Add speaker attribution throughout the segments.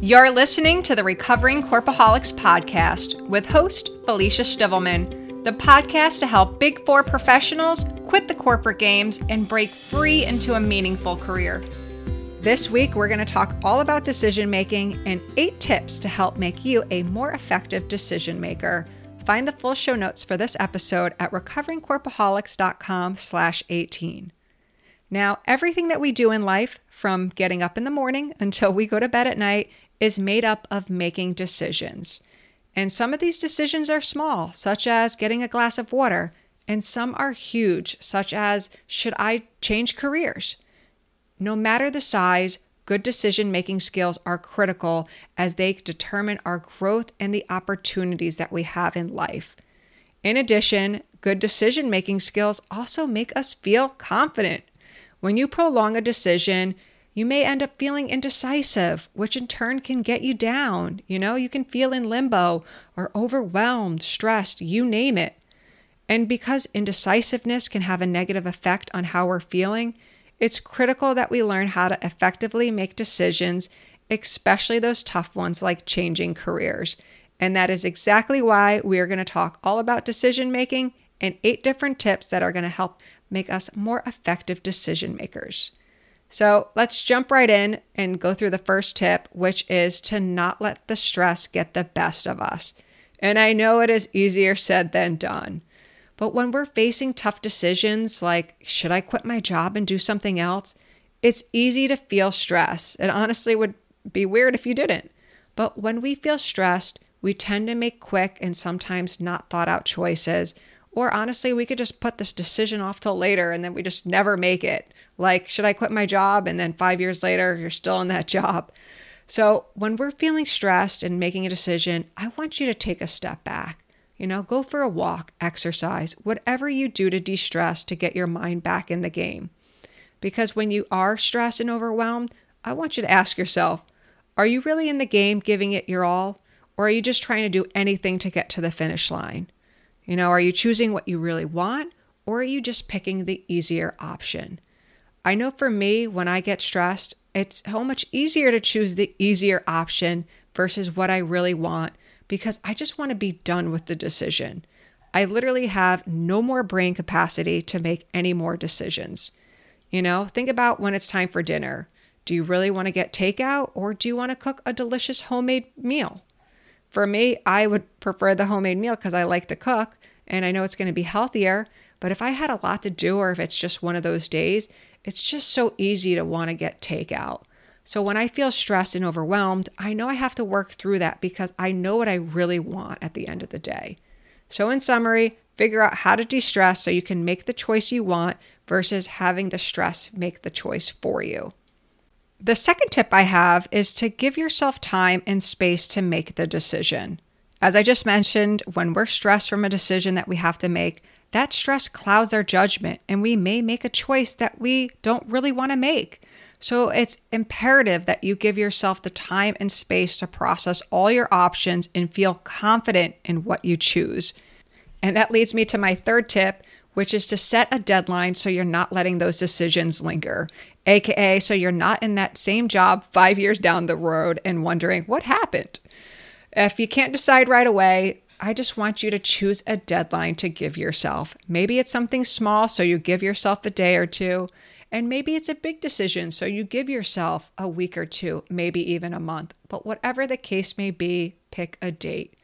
Speaker 1: You're listening to the Recovering Corpaholics podcast with host Felicia Stivelman, the podcast to help Big Four professionals quit the corporate games and break free into a meaningful career. This week, we're going to talk all about decision making and eight tips to help make you a more effective decision maker. Find the full show notes for this episode at recoveringcorpaholics.com slash 18. Now, everything that we do in life, from getting up in the morning until we go to bed at night, is made up of making decisions. And some of these decisions are small, such as getting a glass of water, and some are huge, such as should I change careers? No matter the size, good decision making skills are critical as they determine our growth and the opportunities that we have in life. In addition, good decision making skills also make us feel confident. When you prolong a decision, you may end up feeling indecisive, which in turn can get you down. You know, you can feel in limbo or overwhelmed, stressed, you name it. And because indecisiveness can have a negative effect on how we're feeling, it's critical that we learn how to effectively make decisions, especially those tough ones like changing careers. And that is exactly why we are going to talk all about decision making and eight different tips that are going to help make us more effective decision makers. So let's jump right in and go through the first tip, which is to not let the stress get the best of us. And I know it is easier said than done. But when we're facing tough decisions like, should I quit my job and do something else? It's easy to feel stress. It honestly would be weird if you didn't. But when we feel stressed, we tend to make quick and sometimes not thought out choices or honestly, we could just put this decision off till later and then we just never make it. Like, should I quit my job? And then five years later, you're still in that job. So, when we're feeling stressed and making a decision, I want you to take a step back. You know, go for a walk, exercise, whatever you do to de stress to get your mind back in the game. Because when you are stressed and overwhelmed, I want you to ask yourself are you really in the game giving it your all? Or are you just trying to do anything to get to the finish line? You know, are you choosing what you really want or are you just picking the easier option? I know for me, when I get stressed, it's so much easier to choose the easier option versus what I really want because I just want to be done with the decision. I literally have no more brain capacity to make any more decisions. You know, think about when it's time for dinner. Do you really want to get takeout or do you want to cook a delicious homemade meal? For me, I would prefer the homemade meal because I like to cook and I know it's going to be healthier. But if I had a lot to do, or if it's just one of those days, it's just so easy to want to get takeout. So when I feel stressed and overwhelmed, I know I have to work through that because I know what I really want at the end of the day. So, in summary, figure out how to de stress so you can make the choice you want versus having the stress make the choice for you. The second tip I have is to give yourself time and space to make the decision. As I just mentioned, when we're stressed from a decision that we have to make, that stress clouds our judgment and we may make a choice that we don't really want to make. So it's imperative that you give yourself the time and space to process all your options and feel confident in what you choose. And that leads me to my third tip, which is to set a deadline so you're not letting those decisions linger. AKA, so you're not in that same job five years down the road and wondering what happened. If you can't decide right away, I just want you to choose a deadline to give yourself. Maybe it's something small, so you give yourself a day or two. And maybe it's a big decision, so you give yourself a week or two, maybe even a month. But whatever the case may be, pick a date.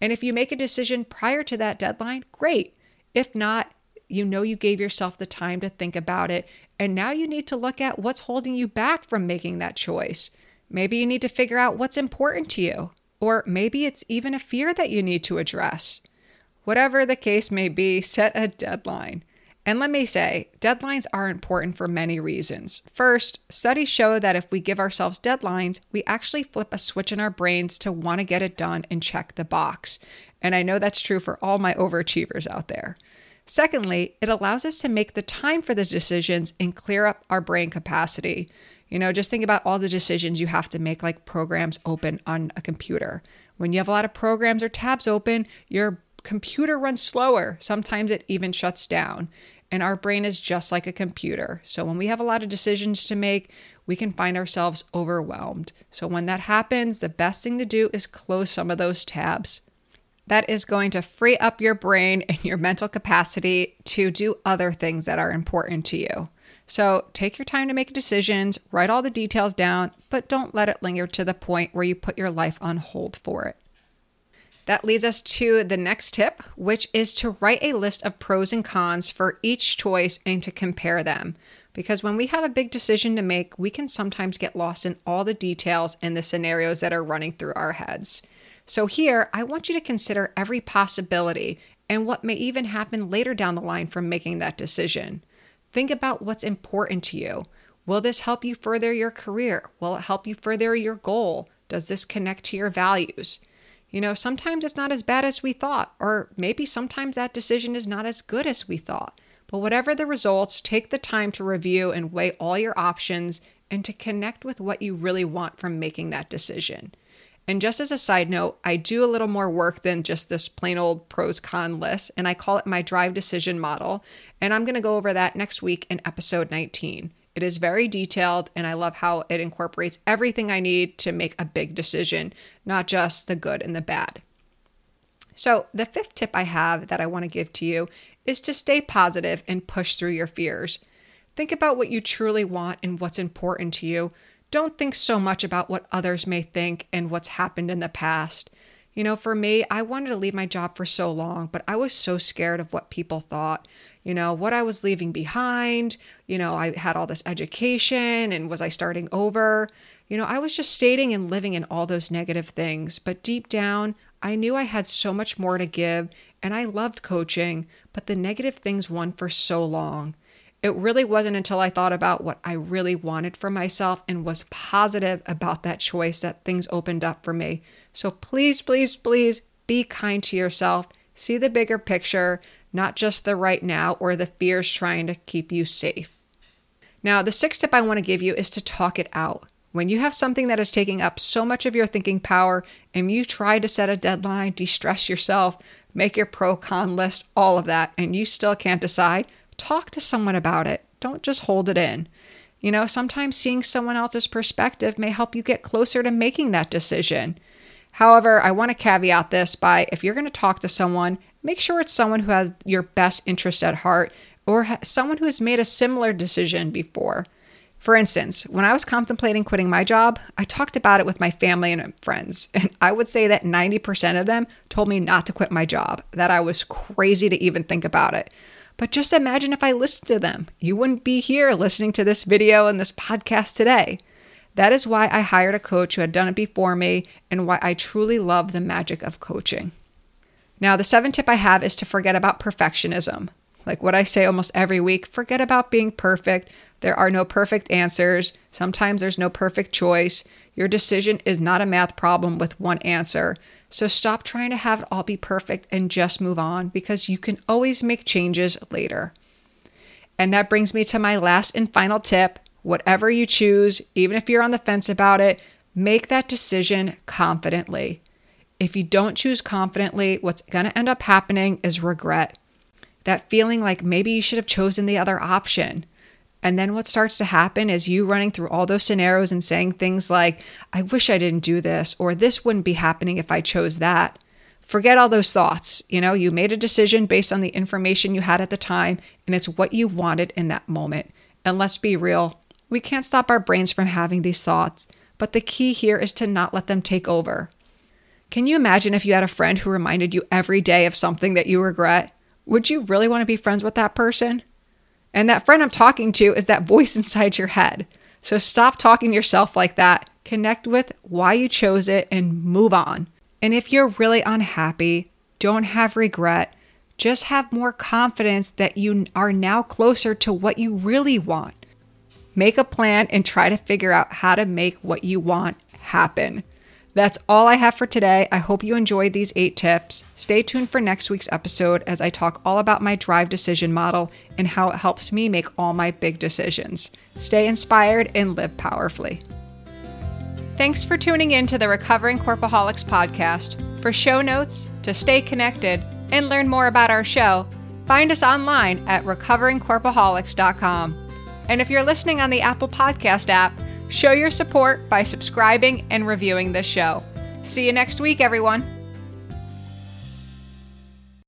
Speaker 1: And if you make a decision prior to that deadline, great. If not, you know you gave yourself the time to think about it. And now you need to look at what's holding you back from making that choice. Maybe you need to figure out what's important to you. Or maybe it's even a fear that you need to address. Whatever the case may be, set a deadline. And let me say, deadlines are important for many reasons. First, studies show that if we give ourselves deadlines, we actually flip a switch in our brains to want to get it done and check the box. And I know that's true for all my overachievers out there. Secondly, it allows us to make the time for the decisions and clear up our brain capacity. You know, just think about all the decisions you have to make, like programs open on a computer. When you have a lot of programs or tabs open, your computer runs slower. Sometimes it even shuts down. And our brain is just like a computer. So when we have a lot of decisions to make, we can find ourselves overwhelmed. So, when that happens, the best thing to do is close some of those tabs. That is going to free up your brain and your mental capacity to do other things that are important to you. So, take your time to make decisions, write all the details down, but don't let it linger to the point where you put your life on hold for it. That leads us to the next tip, which is to write a list of pros and cons for each choice and to compare them. Because when we have a big decision to make, we can sometimes get lost in all the details and the scenarios that are running through our heads. So, here, I want you to consider every possibility and what may even happen later down the line from making that decision. Think about what's important to you. Will this help you further your career? Will it help you further your goal? Does this connect to your values? You know, sometimes it's not as bad as we thought, or maybe sometimes that decision is not as good as we thought. But whatever the results, take the time to review and weigh all your options and to connect with what you really want from making that decision. And just as a side note, I do a little more work than just this plain old pros con list, and I call it my drive decision model. And I'm going to go over that next week in episode 19. It is very detailed, and I love how it incorporates everything I need to make a big decision, not just the good and the bad. So, the fifth tip I have that I want to give to you is to stay positive and push through your fears. Think about what you truly want and what's important to you. Don't think so much about what others may think and what's happened in the past. You know, for me, I wanted to leave my job for so long, but I was so scared of what people thought you know, what I was leaving behind. You know, I had all this education and was I starting over? You know, I was just stating and living in all those negative things. But deep down, I knew I had so much more to give and I loved coaching, but the negative things won for so long. It really wasn't until I thought about what I really wanted for myself and was positive about that choice that things opened up for me. So please, please, please be kind to yourself. See the bigger picture not just the right now or the fears trying to keep you safe. Now, the sixth tip I want to give you is to talk it out. When you have something that is taking up so much of your thinking power and you try to set a deadline, de stress yourself, make your pro con list, all of that, and you still can't decide, talk to someone about it. Don't just hold it in. You know, sometimes seeing someone else's perspective may help you get closer to making that decision. However, I want to caveat this by if you're going to talk to someone make sure it's someone who has your best interest at heart or someone who has made a similar decision before. For instance, when I was contemplating quitting my job, I talked about it with my family and friends, and I would say that 90% of them told me not to quit my job, that I was crazy to even think about it. But just imagine if I listened to them. You wouldn't be here listening to this video and this podcast today. That is why I hired a coach who had done it before me and why I truly love the magic of coaching. Now, the seventh tip I have is to forget about perfectionism. Like what I say almost every week forget about being perfect. There are no perfect answers. Sometimes there's no perfect choice. Your decision is not a math problem with one answer. So stop trying to have it all be perfect and just move on because you can always make changes later. And that brings me to my last and final tip. Whatever you choose, even if you're on the fence about it, make that decision confidently. If you don't choose confidently, what's going to end up happening is regret. That feeling like maybe you should have chosen the other option. And then what starts to happen is you running through all those scenarios and saying things like, I wish I didn't do this, or this wouldn't be happening if I chose that. Forget all those thoughts. You know, you made a decision based on the information you had at the time, and it's what you wanted in that moment. And let's be real, we can't stop our brains from having these thoughts, but the key here is to not let them take over. Can you imagine if you had a friend who reminded you every day of something that you regret? Would you really want to be friends with that person? And that friend I'm talking to is that voice inside your head. So stop talking to yourself like that. Connect with why you chose it and move on. And if you're really unhappy, don't have regret. Just have more confidence that you are now closer to what you really want. Make a plan and try to figure out how to make what you want happen. That's all I have for today. I hope you enjoyed these eight tips. Stay tuned for next week's episode as I talk all about my drive decision model and how it helps me make all my big decisions. Stay inspired and live powerfully. Thanks for tuning in to the Recovering Corpaholics podcast. For show notes, to stay connected, and learn more about our show, find us online at recoveringcorpaholics.com. And if you're listening on the Apple Podcast app, Show your support by subscribing and reviewing this show. See you next week, everyone.